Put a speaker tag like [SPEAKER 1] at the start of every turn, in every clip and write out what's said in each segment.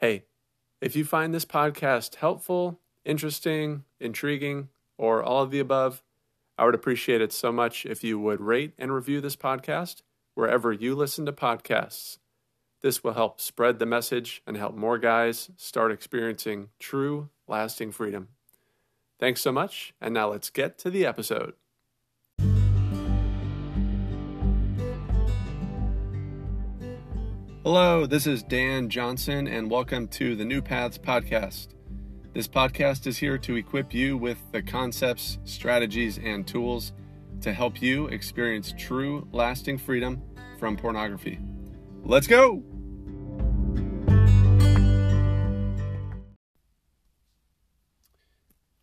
[SPEAKER 1] Hey, if you find this podcast helpful, interesting, intriguing, or all of the above, I would appreciate it so much if you would rate and review this podcast wherever you listen to podcasts. This will help spread the message and help more guys start experiencing true, lasting freedom. Thanks so much, and now let's get to the episode. Hello, this is Dan Johnson, and welcome to the New Paths Podcast. This podcast is here to equip you with the concepts, strategies, and tools to help you experience true, lasting freedom from pornography. Let's go!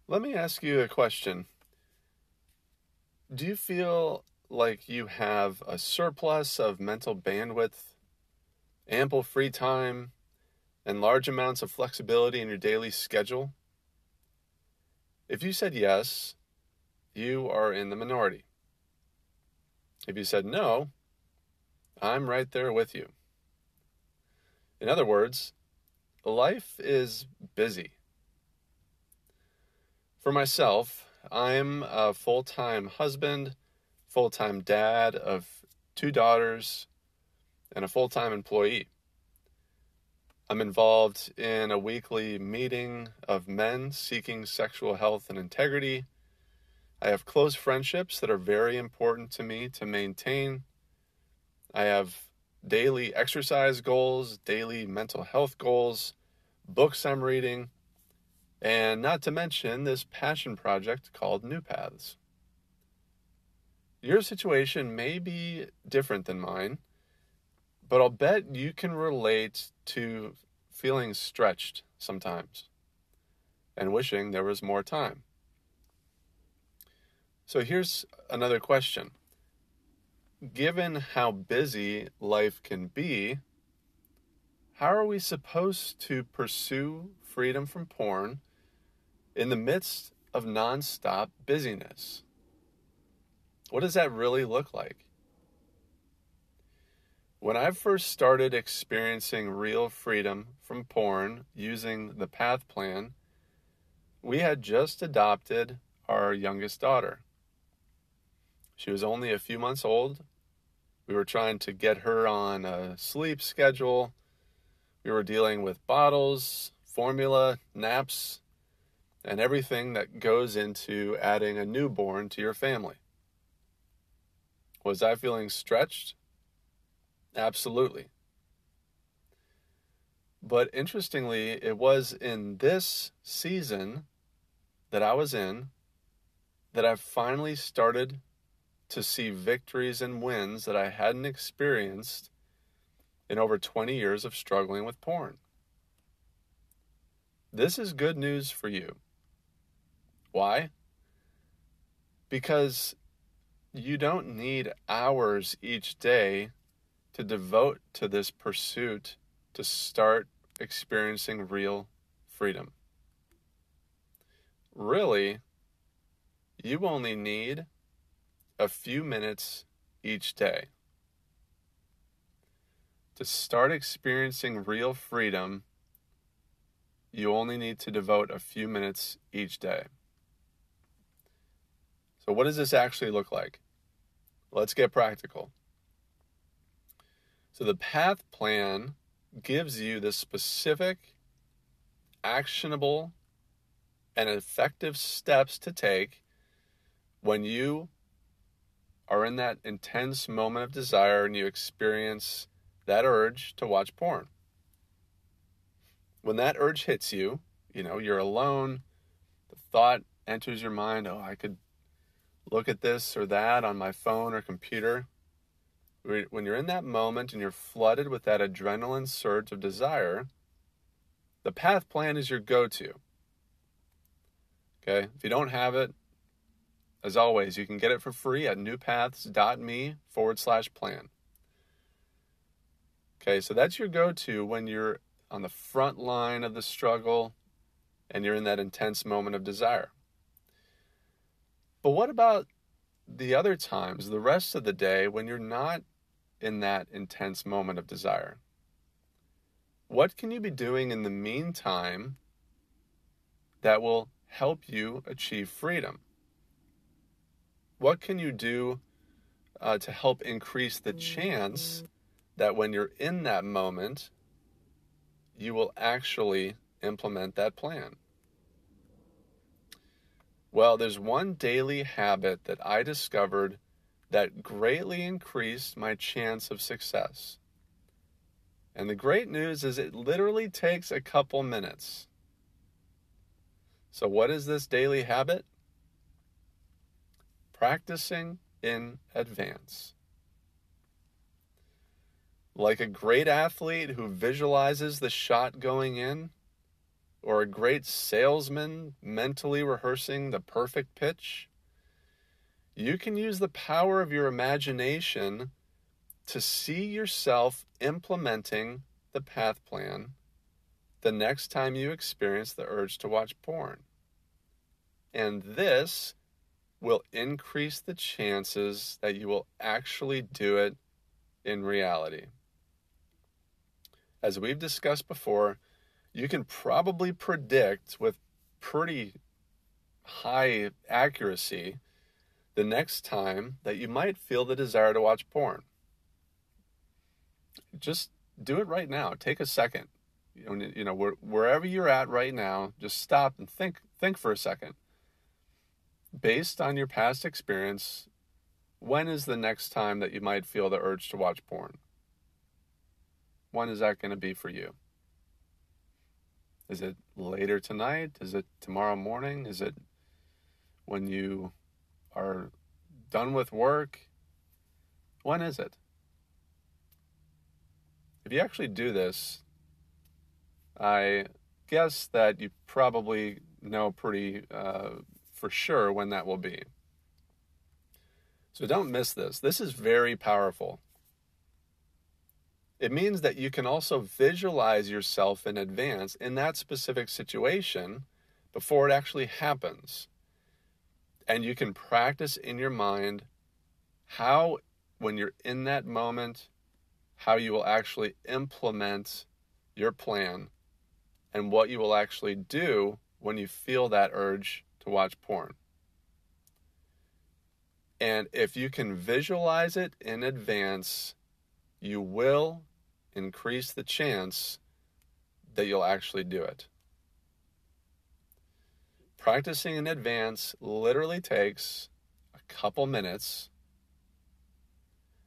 [SPEAKER 1] Let me ask you a question. Do you feel like you have a surplus of mental bandwidth, ample free time, and large amounts of flexibility in your daily schedule? If you said yes, you are in the minority. If you said no, I'm right there with you. In other words, life is busy. For myself, I'm a full time husband, full time dad of two daughters, and a full time employee. I'm involved in a weekly meeting of men seeking sexual health and integrity. I have close friendships that are very important to me to maintain. I have daily exercise goals, daily mental health goals, books I'm reading, and not to mention this passion project called New Paths. Your situation may be different than mine, but I'll bet you can relate to feeling stretched sometimes and wishing there was more time. So here's another question. Given how busy life can be, how are we supposed to pursue freedom from porn in the midst of nonstop busyness. What does that really look like? When I first started experiencing real freedom from porn using the Path Plan, we had just adopted our youngest daughter. She was only a few months old. We were trying to get her on a sleep schedule. We were dealing with bottles, formula, naps, and everything that goes into adding a newborn to your family. Was I feeling stretched? Absolutely. But interestingly, it was in this season that I was in that I finally started to see victories and wins that I hadn't experienced in over 20 years of struggling with porn. This is good news for you. Why? Because you don't need hours each day to devote to this pursuit to start experiencing real freedom. Really, you only need a few minutes each day. To start experiencing real freedom, you only need to devote a few minutes each day. So, what does this actually look like? Let's get practical. So, the path plan gives you the specific, actionable, and effective steps to take when you are in that intense moment of desire and you experience that urge to watch porn. When that urge hits you, you know, you're alone, the thought enters your mind, oh, I could look at this or that on my phone or computer. When you're in that moment and you're flooded with that adrenaline surge of desire, the path plan is your go to. Okay, if you don't have it, as always, you can get it for free at newpaths.me forward slash plan. Okay, so that's your go to when you're on the front line of the struggle and you're in that intense moment of desire. But what about the other times, the rest of the day, when you're not in that intense moment of desire? what can you be doing in the meantime that will help you achieve freedom? What can you do uh, to help increase the chance that when you're in that moment, you will actually implement that plan? Well, there's one daily habit that I discovered that greatly increased my chance of success. And the great news is it literally takes a couple minutes. So, what is this daily habit? Practicing in advance. Like a great athlete who visualizes the shot going in, or a great salesman mentally rehearsing the perfect pitch, you can use the power of your imagination to see yourself implementing the path plan the next time you experience the urge to watch porn. And this will increase the chances that you will actually do it in reality. As we've discussed before, you can probably predict with pretty high accuracy the next time that you might feel the desire to watch porn. Just do it right now. Take a second. You know, wherever you're at right now, just stop and think think for a second based on your past experience, when is the next time that you might feel the urge to watch porn? When is that going to be for you? Is it later tonight? Is it tomorrow morning? Is it when you are done with work? When is it? If you actually do this, I guess that you probably know pretty uh, for sure when that will be. So don't miss this. This is very powerful. It means that you can also visualize yourself in advance in that specific situation before it actually happens. And you can practice in your mind how, when you're in that moment, how you will actually implement your plan and what you will actually do when you feel that urge to watch porn. And if you can visualize it in advance, you will increase the chance that you'll actually do it. Practicing in advance literally takes a couple minutes,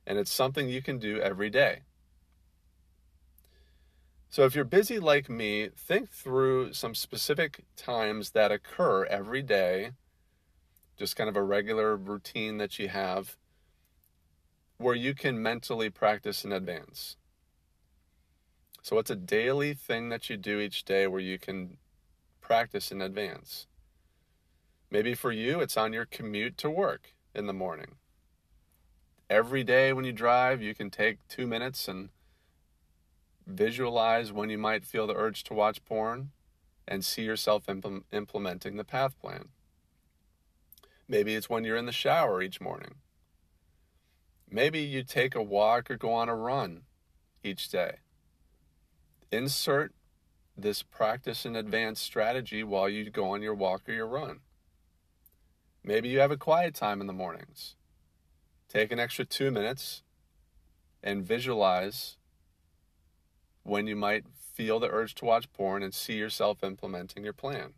[SPEAKER 1] and it's something you can do every day. So, if you're busy like me, think through some specific times that occur every day, just kind of a regular routine that you have, where you can mentally practice in advance. So, what's a daily thing that you do each day where you can practice in advance? Maybe for you, it's on your commute to work in the morning. Every day when you drive, you can take two minutes and visualize when you might feel the urge to watch porn, and see yourself impl- implementing the path plan. Maybe it's when you're in the shower each morning. Maybe you take a walk or go on a run each day. Insert this practice and advanced strategy while you go on your walk or your run. Maybe you have a quiet time in the mornings. Take an extra two minutes and visualize when you might feel the urge to watch porn and see yourself implementing your plan.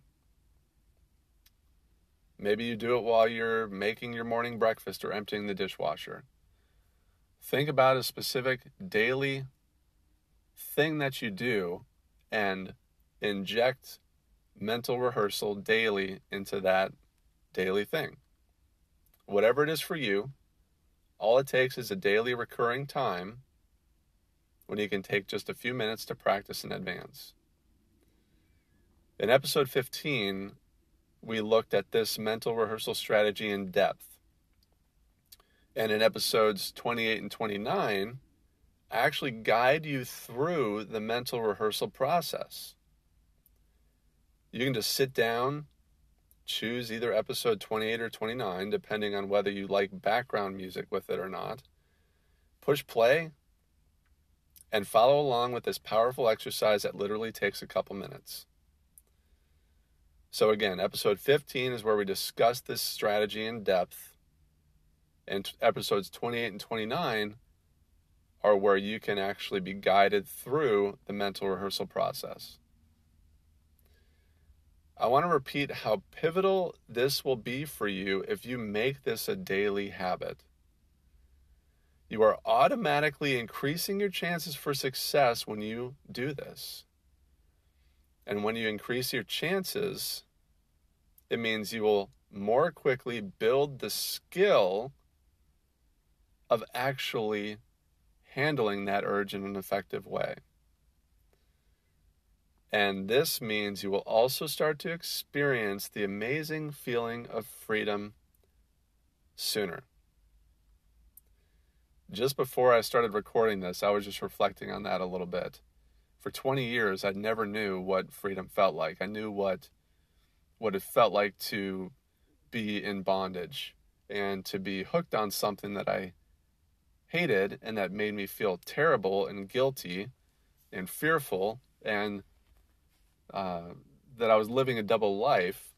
[SPEAKER 1] Maybe you do it while you're making your morning breakfast or emptying the dishwasher. Think about a specific daily thing that you do and inject mental rehearsal daily into that daily thing. Whatever it is for you, all it takes is a daily recurring time when you can take just a few minutes to practice in advance. In episode 15, we looked at this mental rehearsal strategy in depth. And in episodes 28 and 29, I actually guide you through the mental rehearsal process. You can just sit down, choose either episode 28 or 29, depending on whether you like background music with it or not. Push play, and follow along with this powerful exercise that literally takes a couple minutes. So, again, episode 15 is where we discuss this strategy in depth, and episodes 28 and 29 are where you can actually be guided through the mental rehearsal process. I want to repeat how pivotal this will be for you if you make this a daily habit. You are automatically increasing your chances for success when you do this. And when you increase your chances, it means you will more quickly build the skill of actually handling that urge in an effective way. And this means you will also start to experience the amazing feeling of freedom sooner. Just before I started recording this, I was just reflecting on that a little bit. For 20 years, I never knew what freedom felt like. I knew what what it felt like to be in bondage and to be hooked on something that I hated and that made me feel terrible and guilty and fearful and uh, that I was living a double life.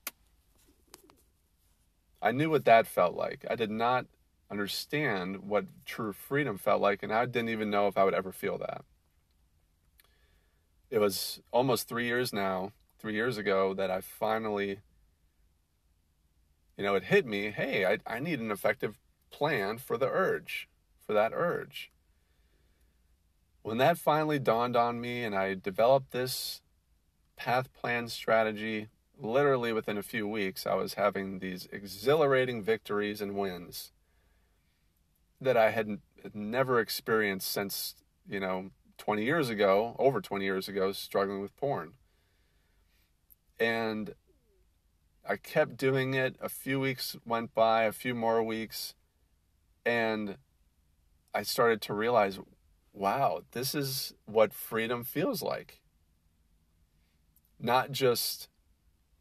[SPEAKER 1] I knew what that felt like. I did not understand what true freedom felt like, and I didn't even know if I would ever feel that. It was almost three years now, three years ago, that I finally, you know, it hit me hey, I, I need an effective plan for the urge for that urge. When that finally dawned on me and I developed this path plan strategy, literally within a few weeks, I was having these exhilarating victories and wins that I had never experienced since, you know, 20 years ago, over 20 years ago, struggling with porn. And I kept doing it. A few weeks went by, a few more weeks, and I started to realize, wow, this is what freedom feels like. Not just,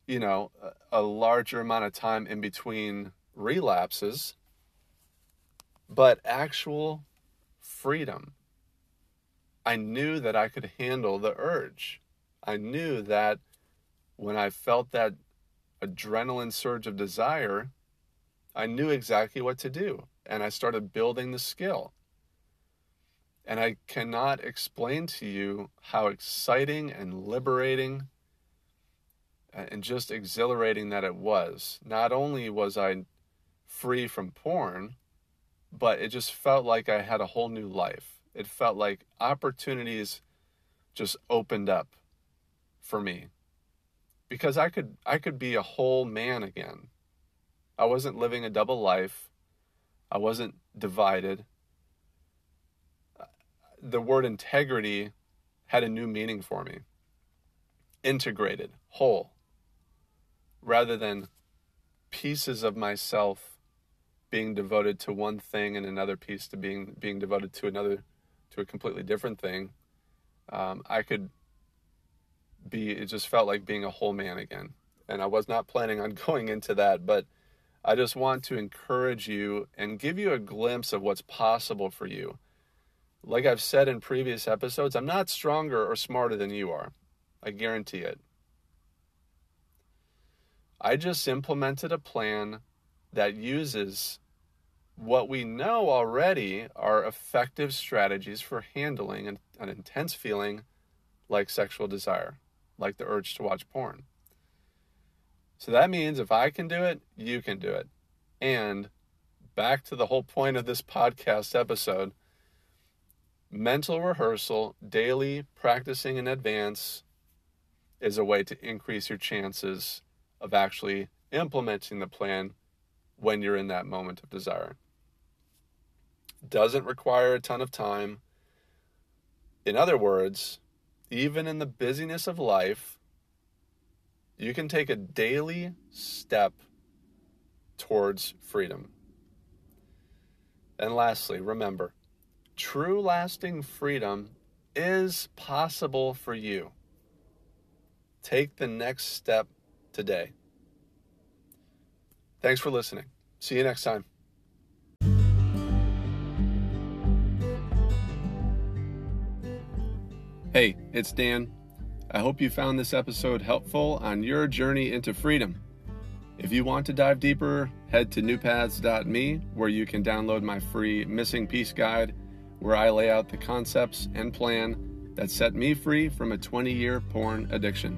[SPEAKER 1] you know, a, larger amount of time in between relapses, but actual freedom. I knew that I could handle the urge. I knew that when I felt that adrenaline surge of desire, I knew exactly what to do. And I started building the skill. And I cannot explain to you how exciting and liberating and just exhilarating that it was. Not only was I free from porn, but it just felt like I had a whole new life. It felt like opportunities just opened up for me because I could I could be a whole man again. I wasn't living a double life. I wasn't divided the word integrity had a new meaning for me integrated, whole, rather than pieces of myself being devoted to one thing and another piece to being being devoted to another to a completely different thing um, i could be it just felt like being a whole man again and i was not planning on going into that but i just want to encourage you and give you a glimpse of what's possible for you like I've said in previous episodes, I'm not stronger or smarter than you are. I guarantee it. I just implemented a plan that uses what we know already are effective strategies for handling an, an, intense feeling like sexual desire, like the urge to watch porn. So that means if I can do it, you can do it. And back to the whole point of this podcast episode Mental rehearsal, daily practicing in advance, is a way to increase your chances of actually implementing the plan when you're in that moment of desire. Doesn't require a ton of time. In other words, even in the busyness of life, you can take a daily step towards freedom. And lastly, remember, true lasting freedom is possible for you. Take the next step today. Thanks for listening. See you next time. Hey, it's Dan. I hope you found this episode helpful on your journey into freedom. If you want to dive deeper, head to newpaths.me where you can download my free Missing Piece Guide, where I lay out the concepts and plan that set me free from a 20 year porn addiction.